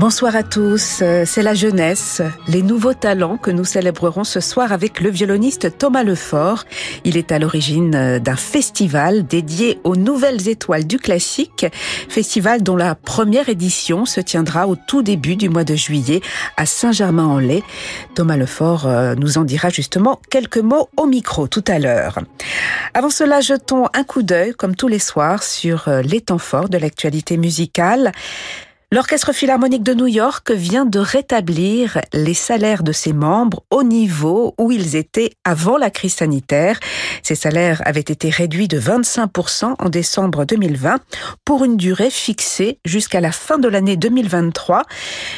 Bonsoir à tous, euh, c'est la jeunesse, les nouveaux talents que nous célébrerons ce soir avec le violoniste Thomas Lefort. Il est à l'origine euh, d'un festival dédié aux nouvelles étoiles du classique, festival dont la première édition se tiendra au tout début du mois de juillet à Saint-Germain-en-Laye. Thomas Lefort euh, nous en dira justement quelques mots au micro tout à l'heure. Avant cela, jetons un coup d'œil, comme tous les soirs, sur les temps forts de l'actualité musicale. L'Orchestre Philharmonique de New York vient de rétablir les salaires de ses membres au niveau où ils étaient avant la crise sanitaire. Ces salaires avaient été réduits de 25% en décembre 2020 pour une durée fixée jusqu'à la fin de l'année 2023.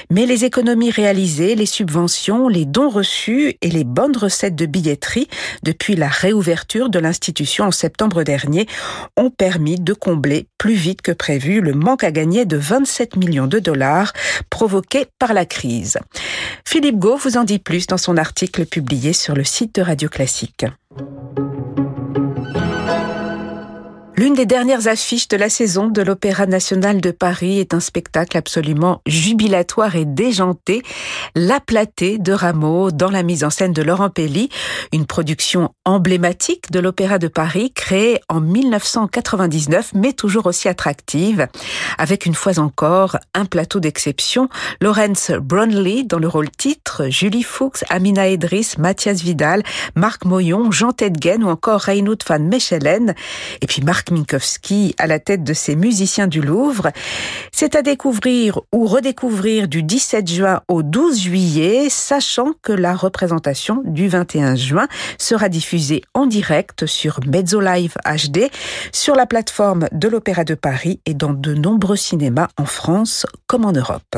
Mais les économies réalisées, les subventions, les dons reçus et les bonnes recettes de billetterie depuis la réouverture de l'institution en septembre dernier ont permis de combler plus vite que prévu le manque à gagner de 27 millions de dollars provoqués par la crise. Philippe Gau vous en dit plus dans son article publié sur le site de Radio Classique. L'une des dernières affiches de la saison de l'Opéra national de Paris est un spectacle absolument jubilatoire et déjanté, La Platée de Rameau dans la mise en scène de Laurent Pelli, une production emblématique de l'Opéra de Paris créée en 1999 mais toujours aussi attractive, avec une fois encore un plateau d'exception, Lawrence Brunley dans le rôle titre, Julie Fuchs, Amina Edris, Mathias Vidal, Marc Moyon, Jean Tedgen ou encore Reynoud van Mechelen, et puis Marc Minkowski à la tête de ces musiciens du Louvre. C'est à découvrir ou redécouvrir du 17 juin au 12 juillet, sachant que la représentation du 21 juin sera diffusée en direct sur Mezzo Live HD, sur la plateforme de l'Opéra de Paris et dans de nombreux cinémas en France comme en Europe.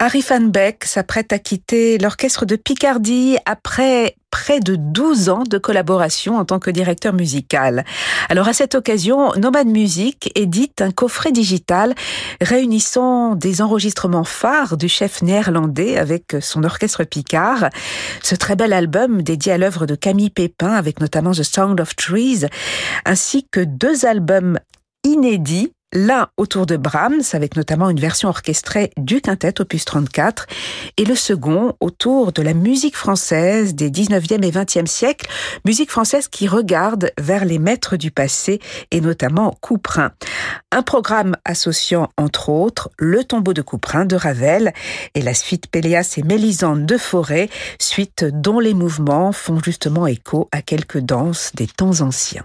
Harry Van Beck s'apprête à quitter l'orchestre de Picardie après près de 12 ans de collaboration en tant que directeur musical. Alors à cette occasion, Nomad Music édite un coffret digital réunissant des enregistrements phares du chef néerlandais avec son orchestre Picard. Ce très bel album dédié à l'œuvre de Camille Pépin avec notamment The Sound of Trees, ainsi que deux albums inédits L'un autour de Brahms, avec notamment une version orchestrée du quintet opus 34, et le second autour de la musique française des 19e et 20e siècles, musique française qui regarde vers les maîtres du passé, et notamment Couperin. Un programme associant, entre autres, le tombeau de Couperin de Ravel et la suite Péléas et Mélisande de Forêt, suite dont les mouvements font justement écho à quelques danses des temps anciens.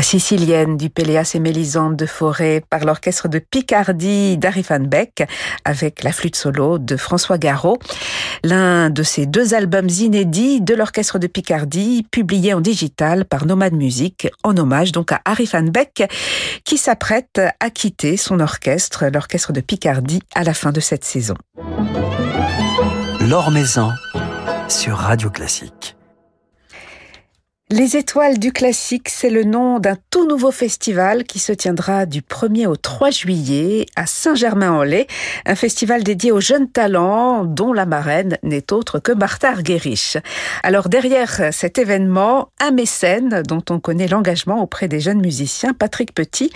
La Sicilienne du Péléas et Mélisande de Forêt par l'orchestre de Picardie d'Harry Van Beck avec la flûte solo de François Garot. L'un de ces deux albums inédits de l'orchestre de Picardie publié en digital par Nomad Music en hommage donc à Harry Van Beck qui s'apprête à quitter son orchestre, l'orchestre de Picardie à la fin de cette saison. L'Or Maison sur Radio Classique. Les Étoiles du Classique, c'est le nom d'un tout nouveau festival qui se tiendra du 1er au 3 juillet à Saint-Germain-en-Laye, un festival dédié aux jeunes talents dont la marraine n'est autre que Martha Argerich. Alors derrière cet événement, un mécène dont on connaît l'engagement auprès des jeunes musiciens, Patrick Petit,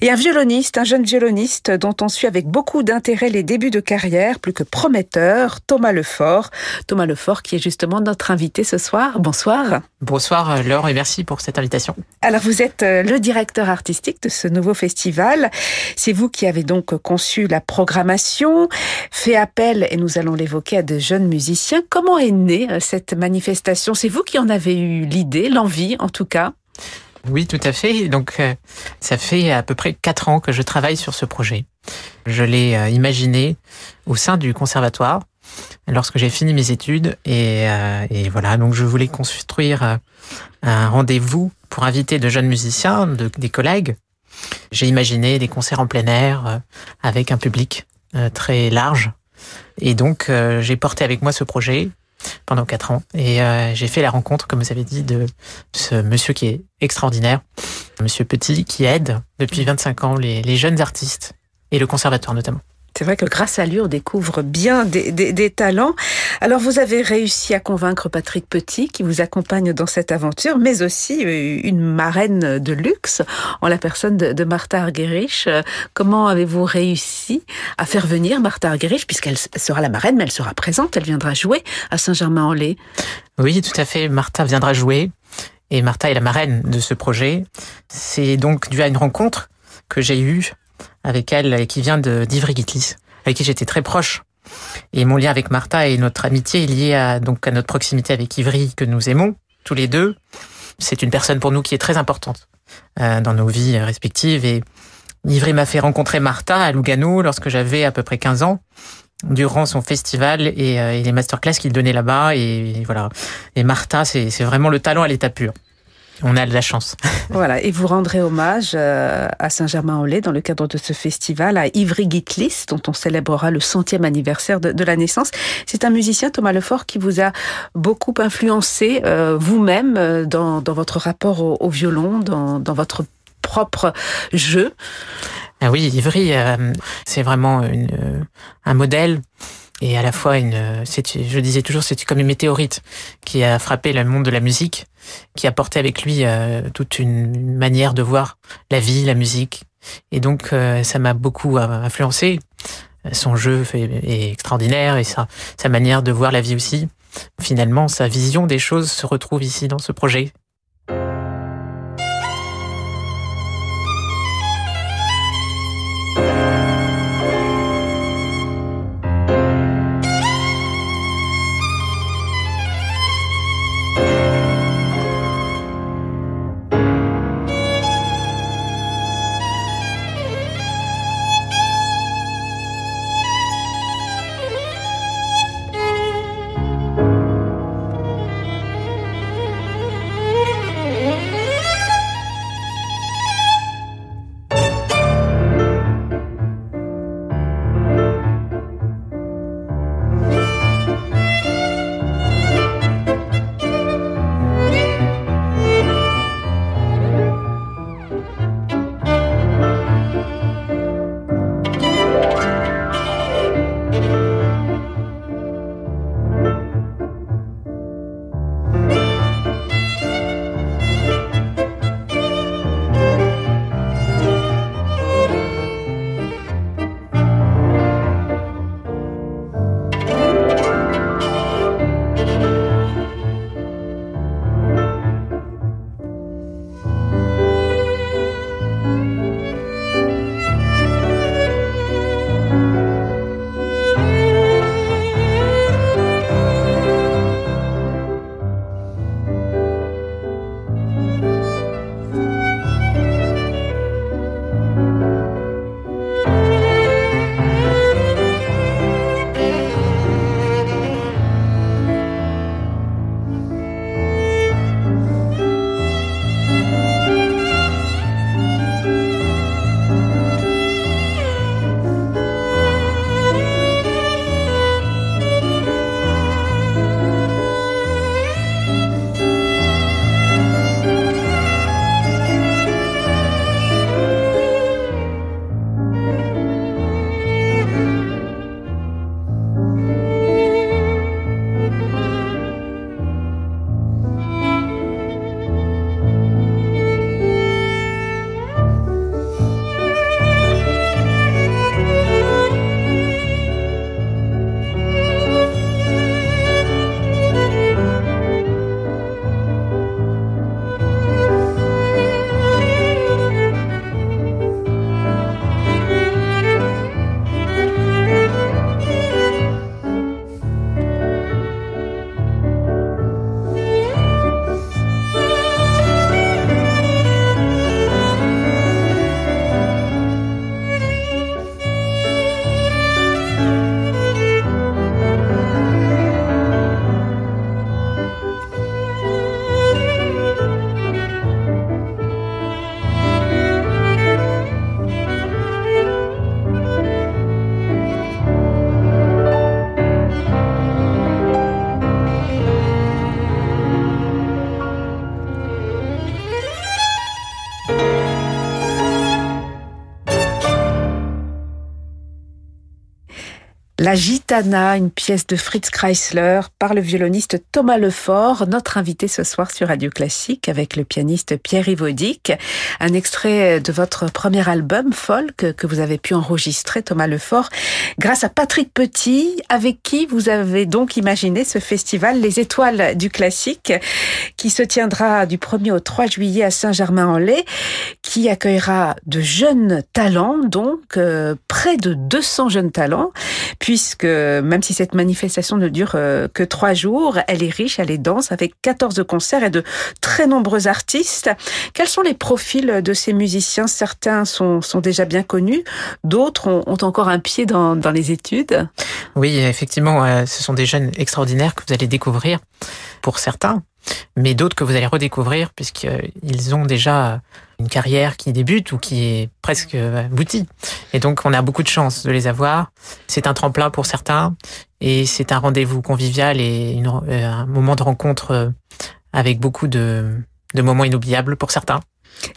et un violoniste, un jeune violoniste dont on suit avec beaucoup d'intérêt les débuts de carrière, plus que prometteur, Thomas Lefort. Thomas Lefort qui est justement notre invité ce soir. Bonsoir. Bonsoir Laure et merci pour cette invitation. Alors vous êtes euh, le directeur artistique de ce nouveau festival. C'est vous qui avez donc conçu la programmation, fait appel, et nous allons l'évoquer, à de jeunes musiciens. Comment est née euh, cette manifestation? C'est vous qui en avez eu l'idée, l'envie en tout cas? Oui, tout à fait. Donc, euh, ça fait à peu près quatre ans que je travaille sur ce projet. Je l'ai imaginé au sein du conservatoire lorsque j'ai fini mes études et, et, voilà. Donc, je voulais construire un rendez-vous pour inviter de jeunes musiciens, des collègues. J'ai imaginé des concerts en plein air euh, avec un public euh, très large. Et donc, euh, j'ai porté avec moi ce projet pendant quatre ans. Et j'ai fait la rencontre, comme vous avez dit, de ce monsieur qui est extraordinaire, monsieur Petit, qui aide depuis 25 ans les jeunes artistes et le conservatoire notamment. C'est vrai que grâce à lui, on découvre bien des, talents. Alors, vous avez réussi à convaincre Patrick Petit, qui vous accompagne dans cette aventure, mais aussi euh, une marraine de luxe, en la personne de, Martha Argerich. Comment avez-vous réussi à faire venir Martha Argerich, puisqu'elle sera la marraine, mais elle sera présente, elle viendra jouer à Saint-Germain-en-Laye Oui, tout à fait. Martha viendra jouer. Et Martha est la marraine de ce projet. C'est donc dû à une rencontre que j'ai eue avec elle, qui vient d'Ivry Gitlis, avec qui j'étais très proche. Et mon lien avec Martha et notre amitié est lié à, donc, à notre proximité avec Ivry, que nous aimons, tous les deux. C'est une personne pour nous qui est très importante euh, dans nos vies respectives. Et Ivry m'a fait rencontrer Martha à Lugano lorsque j'avais à peu près 15 ans durant son festival et, euh, et les masterclass qu'il donnait là-bas et, voilà et Martha c'est vraiment le talent à l'état pur on a de la chance. Voilà, et vous rendrez hommage euh, à Saint-Germain-en-Laye dans le cadre de ce festival à Ivry Gitlis, dont on célébrera le centième anniversaire de, la naissance. C'est un musicien, Thomas Lefort, qui vous a beaucoup influencé euh, vous-même euh, dans, votre rapport au, violon, dans, votre propre jeu. Ah oui, Ivry, c'est vraiment un modèle et à la fois une, je disais toujours, c'était comme une météorite qui a frappé le monde de la musique, qui a porté avec lui euh, toute une manière de voir la vie, la musique. Et donc, euh, ça m'a beaucoup euh, influencé. Son jeu est, extraordinaire et sa, sa manière de voir la vie aussi. Finalement, sa vision des choses se retrouve ici dans ce projet. La Gitana, une pièce de Fritz Kreisler par le violoniste Thomas Lefort, notre invité ce soir sur Radio Classique avec le pianiste Pierre Ivodic. Un extrait de votre premier album, Folk, que vous avez pu enregistrer, Thomas Lefort, grâce à Patrick Petit, avec qui vous avez donc imaginé ce festival Les Étoiles du Classique, qui se tiendra du 1er au 3 juillet à Saint-Germain-en-Laye, qui accueillera de jeunes talents, donc euh, près de 200 jeunes talents, puisque même si cette manifestation ne dure euh, que trois jours, elle est riche, elle est dense, avec 14 concerts et de très nombreux artistes. Quels sont les profils de ces musiciens? Certains sont, sont déjà bien connus, d'autres ont, encore un pied dans, dans les études. Oui, effectivement, euh, ce sont des jeunes extraordinaires que vous allez découvrir pour certains, mais d'autres que vous allez redécouvrir puisqu'ils ont déjà une carrière qui débute ou qui est presque aboutie. Et donc, on a beaucoup de chance de les avoir. C'est un tremplin pour certains et c'est un rendez-vous convivial et une, un moment de rencontre avec beaucoup de moments inoubliables pour certains.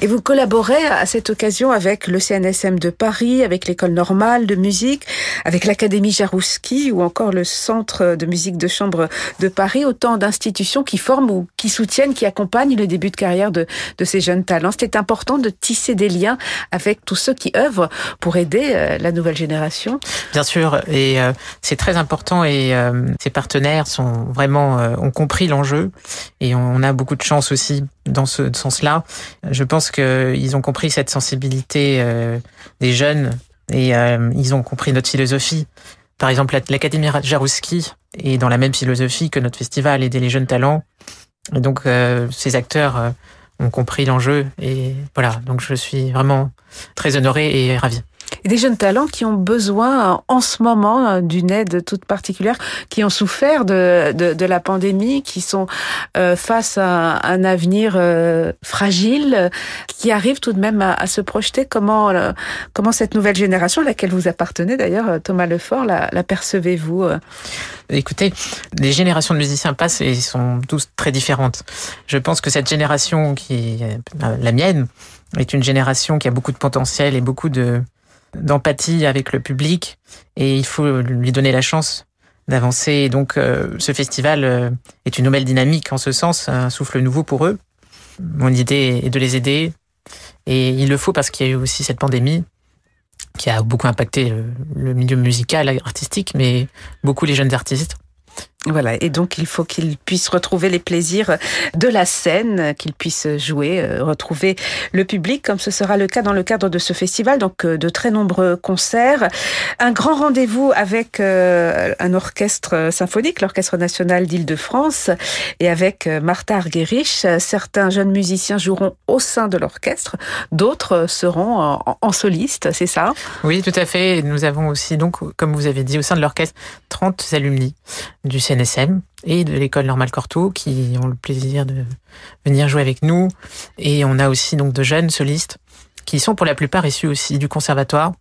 Et vous collaborez à cette occasion avec le CNSM de Paris, avec l'école normale de musique, avec l'Académie Jarouski ou encore le Centre de musique de chambre de Paris, autant d'institutions qui forment ou qui soutiennent, qui accompagnent le début de carrière de, ces jeunes talents. C'était important de tisser des liens avec tous ceux qui œuvrent pour aider euh, la nouvelle génération. Bien sûr, et euh, c'est très important et euh, ces partenaires sont vraiment ont compris l'enjeu et on a beaucoup de chance aussi dans ce sens-là. Je pense qu'ils ont compris cette sensibilité euh, des jeunes et euh, ils ont compris notre philosophie. Par exemple, l'Académie Jarouski est dans la même philosophie que notre festival, aider les jeunes talents. Et donc, euh, ces acteurs ont compris l'enjeu et voilà. Donc, je suis vraiment très honoré et ravi et des jeunes talents qui ont besoin en ce moment d'une aide toute particulière, qui ont souffert de, de, de la pandémie, qui sont euh, face à un avenir euh, fragile, qui arrivent tout de même à, à se projeter. Comment, euh, comment cette nouvelle génération, à laquelle vous appartenez d'ailleurs, Thomas Lefort, la, la percevez-vous Écoutez, les générations de musiciens passent et sont tous très différentes. Je pense que cette génération qui la mienne est une génération qui a beaucoup de potentiel et beaucoup de d'empathie avec le public et il faut lui donner la chance d'avancer. Donc, euh, ce festival euh, est une nouvelle dynamique en ce sens, un souffle nouveau pour eux. Mon idée est de les aider et il le faut parce qu'il y a eu aussi cette pandémie qui a beaucoup impacté le, le milieu musical, artistique, mais beaucoup les jeunes artistes. Voilà, et donc il faut qu'ils puissent retrouver les plaisirs de la scène, qu'ils puissent jouer, euh, retrouver le public, comme ce sera le cas dans le cadre de ce festival, donc euh, de très nombreux concerts. Un grand rendez-vous avec euh, un orchestre symphonique, l'Orchestre national d'Île-de-France, et avec Martha Argerich. Certains jeunes musiciens joueront au sein de l'orchestre, d'autres seront en, soliste, c'est ça? Oui, tout à fait. Nous avons aussi, donc, comme vous avez dit, au sein de l'orchestre, 30 alumni du CNSM et de l'école normale Cortot qui ont le plaisir de venir jouer avec nous. Et on a aussi donc de jeunes solistes qui sont pour la plupart issus aussi du conservatoire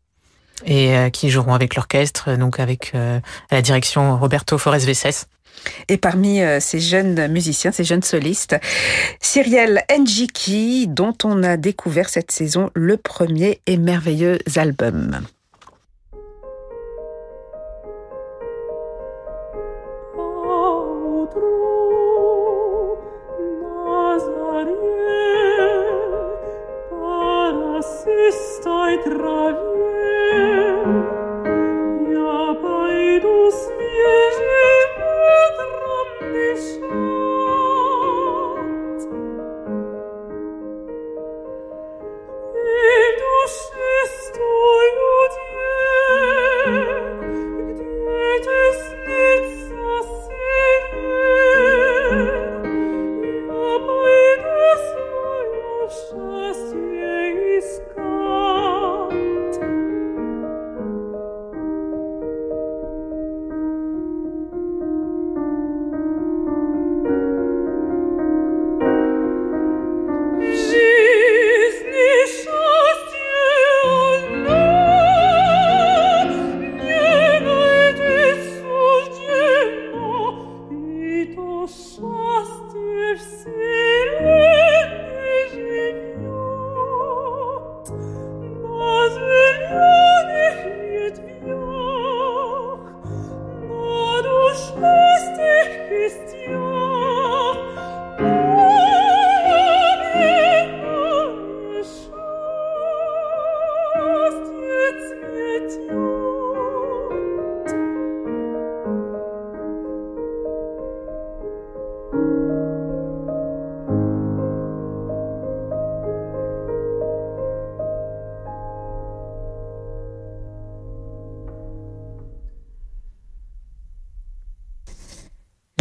et euh, qui joueront avec l'orchestre, donc avec euh, la direction Roberto Forest Vesses. Et parmi euh, ces jeunes musiciens, ces jeunes solistes, Cyriel Njiki, dont on a découvert cette saison le premier et merveilleux album.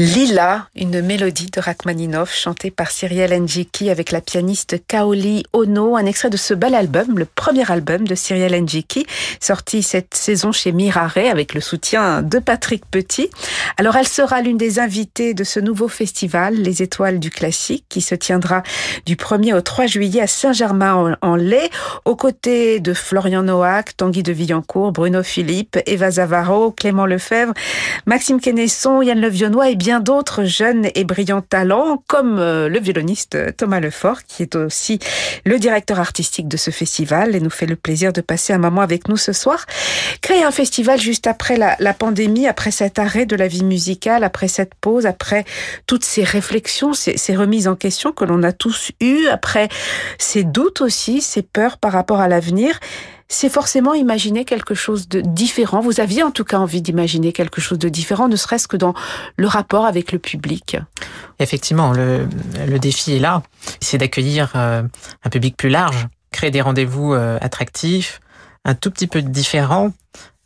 Lila, une mélodie de Rachmaninoff chantée par Cyrielle Njiki avec la pianiste Kaoli Ono, un extrait de ce bel album, le premier album de Cyrielle Njiki, sorti cette saison chez Mirare avec le soutien de Patrick Petit. Alors elle sera l'une des invitées de ce nouveau festival, Les Étoiles du Classique, qui se tiendra du 1er au 3 juillet à Saint-Germain-en-Laye, aux côtés de Florian Noack, Tanguy de Villancourt, Bruno Philippe, Eva Zavaro, Clément Lefebvre, Maxime Quesnesson, Yann Levionnois et bien d'autres jeunes et brillants talents, comme euh, le violoniste Thomas Lefort, qui est aussi le directeur artistique de ce festival et nous fait le plaisir de passer un moment avec nous ce soir. Créer un festival juste après la, la pandémie, après cet arrêt de la vie musicale, après cette pause, après toutes ces réflexions, ces, ces remises en question que l'on a tous eues, après ces doutes aussi, ces peurs par rapport à l'avenir c'est forcément imaginer quelque chose de différent. Vous aviez en tout cas envie d'imaginer quelque chose de différent, ne serait-ce que dans le rapport avec le public. Effectivement, le, le défi est là. C'est d'accueillir euh, un public plus large, créer des rendez-vous euh, attractifs, un tout petit peu différents,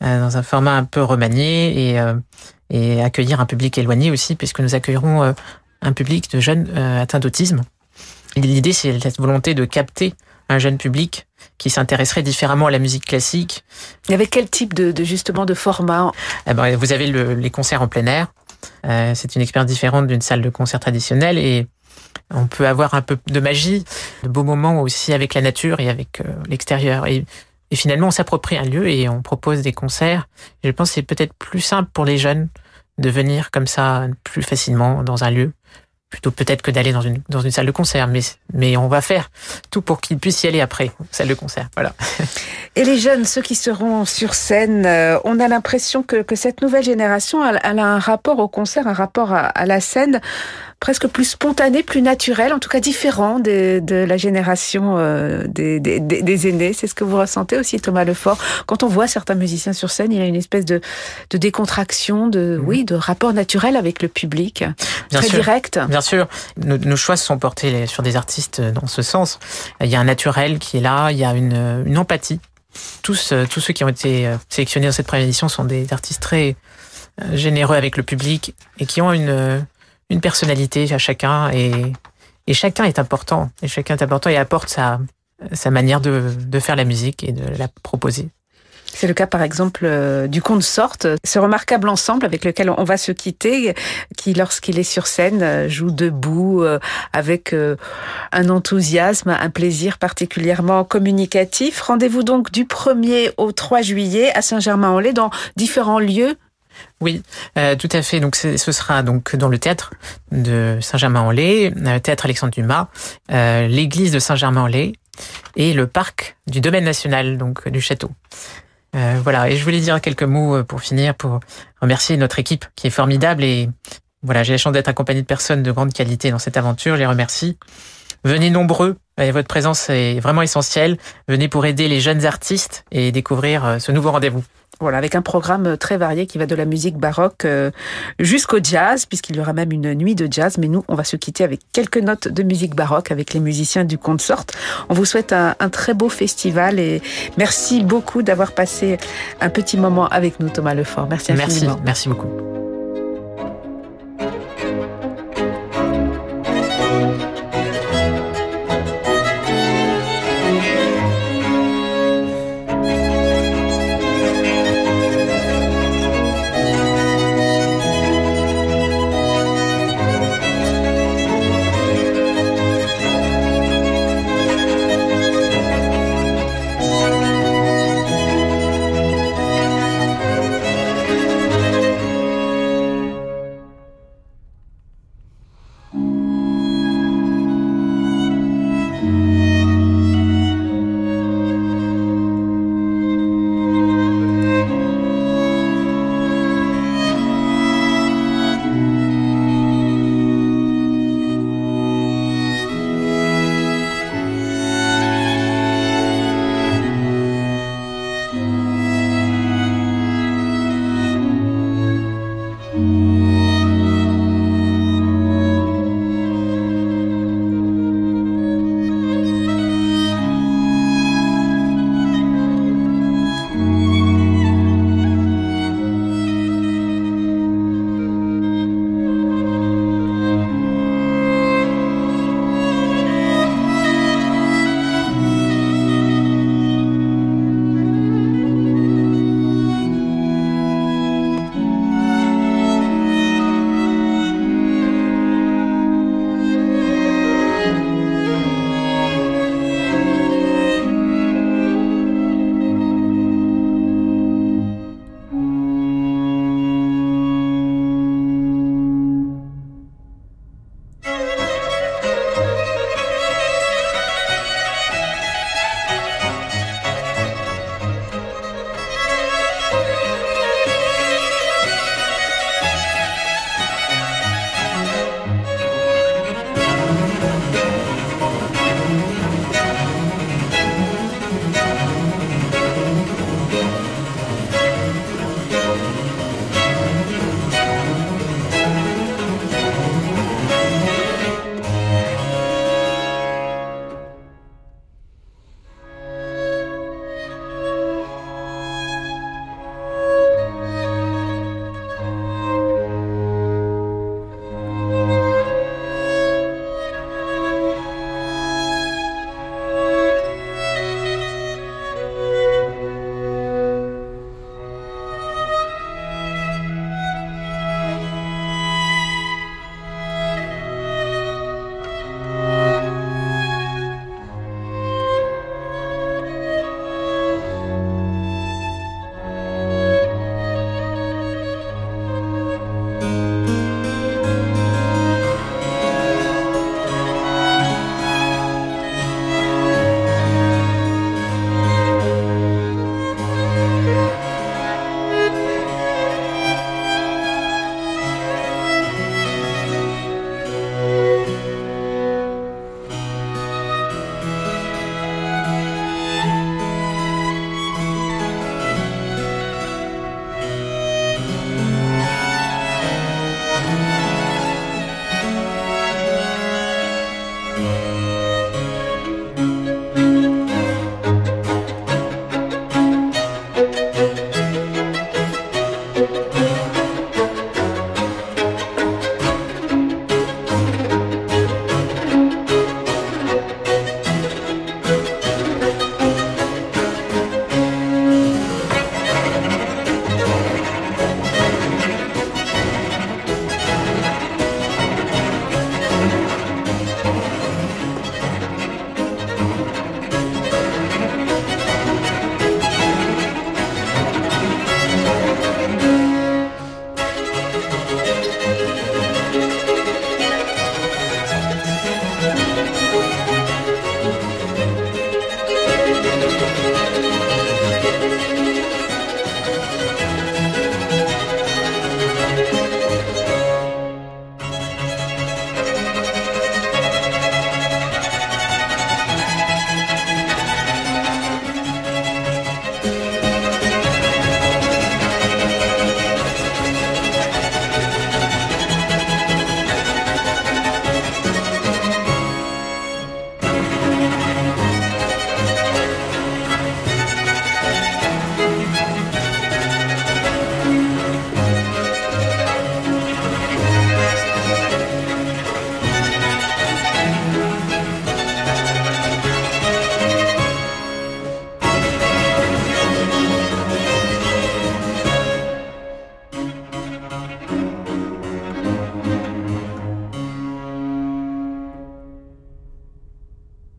euh, dans un format un peu remanié et, et accueillir un public éloigné aussi, puisque nous accueillerons un public de jeunes atteints d'autisme. L'idée, c'est cette volonté de capter un jeune public qui s'intéresserait différemment à la musique classique. Et avec quel type de, de justement de format? Eh ben, Vous avez le, les concerts en plein air. Euh, c'est une expérience différente d'une salle de concert traditionnelle et on peut avoir un peu de magie, de beaux moments aussi avec la nature et avec euh, l'extérieur. Et, et, finalement, on s'approprie un lieu et on propose des concerts. Je pense que c'est peut-être plus simple pour les jeunes de venir comme ça plus facilement dans un lieu plutôt peut-être que d'aller dans une, dans une salle de concert, mais, mais on va faire tout pour qu'ils puissent y aller après, salle de concert. Voilà. Et les jeunes, ceux qui seront sur scène, euh, on a l'impression que, que cette nouvelle génération, elle, a un rapport au concert, un rapport à la scène presque plus spontané, plus naturel, en tout cas différent de, de la génération euh, des, des, des, aînés. C'est ce que vous ressentez aussi, Thomas Lefort. Quand on voit certains musiciens sur scène, il y a une espèce de, de décontraction, de, mmh. oui, de rapport naturel avec le public, bien très sûr, direct. Bien sûr, nos, nos, choix sont portés sur des artistes dans ce sens. Il y a un naturel qui est là, il y a une, une empathie. Tous, tous ceux qui ont été sélectionnés dans cette première édition sont des artistes très généreux avec le public et qui ont une une personnalité à chacun et, chacun est important. Et chacun est important et apporte sa, manière de, de faire la musique et de la proposer. C'est le cas par exemple euh, du Conte Sorte, ce remarquable ensemble avec lequel on va se quitter, qui lorsqu'il est sur scène euh, joue debout euh, avec un enthousiasme, un plaisir particulièrement communicatif. Rendez-vous donc du 1er au 3 juillet à Saint-Germain-en-Laye dans différents lieux oui, euh, tout à fait. Donc ce sera donc dans le théâtre de Saint-Germain-en-Laye, euh, théâtre Alexandre Dumas, euh, l'église de Saint-Germain-en-Laye et le parc du domaine national donc du château. Euh, voilà, et je voulais dire quelques mots pour finir pour remercier notre équipe qui est formidable et voilà, j'ai la chance d'être accompagné de personnes de grande qualité dans cette aventure, je les remercie. Venez nombreux, et votre présence est vraiment essentielle. Venez pour aider les jeunes artistes et découvrir ce nouveau rendez-vous. Voilà, avec un programme très varié qui va de la musique baroque jusqu'au jazz, puisqu'il y aura même une nuit de jazz. Mais nous, on va se quitter avec quelques notes de musique baroque avec les musiciens du Consort. On vous souhaite un, un très beau festival et merci beaucoup d'avoir passé un petit moment avec nous, Thomas Lefort. Merci infiniment. Merci, merci beaucoup.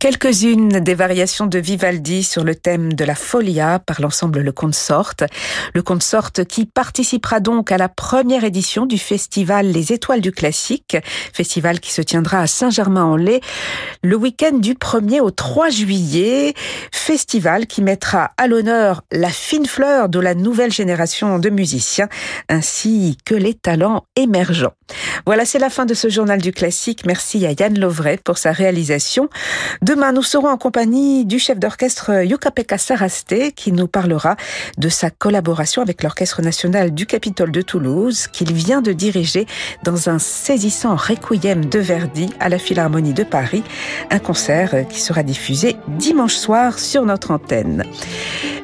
Quelques-unes des variations de Vivaldi sur le thème de la folia par l'ensemble Le Consorte. Le Consorte qui participera donc à la première édition du festival Les Étoiles du Classique, festival qui se tiendra à Saint-Germain-en-Laye le week-end du 1er au 3 juillet, festival qui mettra à l'honneur la fine fleur de la nouvelle génération de musiciens ainsi que les talents émergents. Voilà, c'est la fin de ce journal du classique. Merci à Yann Lovray pour sa réalisation. Demain, nous serons en compagnie du chef d'orchestre Yukapeka Saraste qui nous parlera de sa collaboration avec l'Orchestre national du Capitole de Toulouse qu'il vient de diriger dans un saisissant requiem de Verdi à la Philharmonie de Paris, un concert qui sera diffusé dimanche soir sur notre antenne.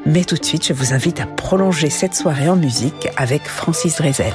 Mais tout de suite, je vous invite à prolonger cette soirée en musique avec Francis Drezel.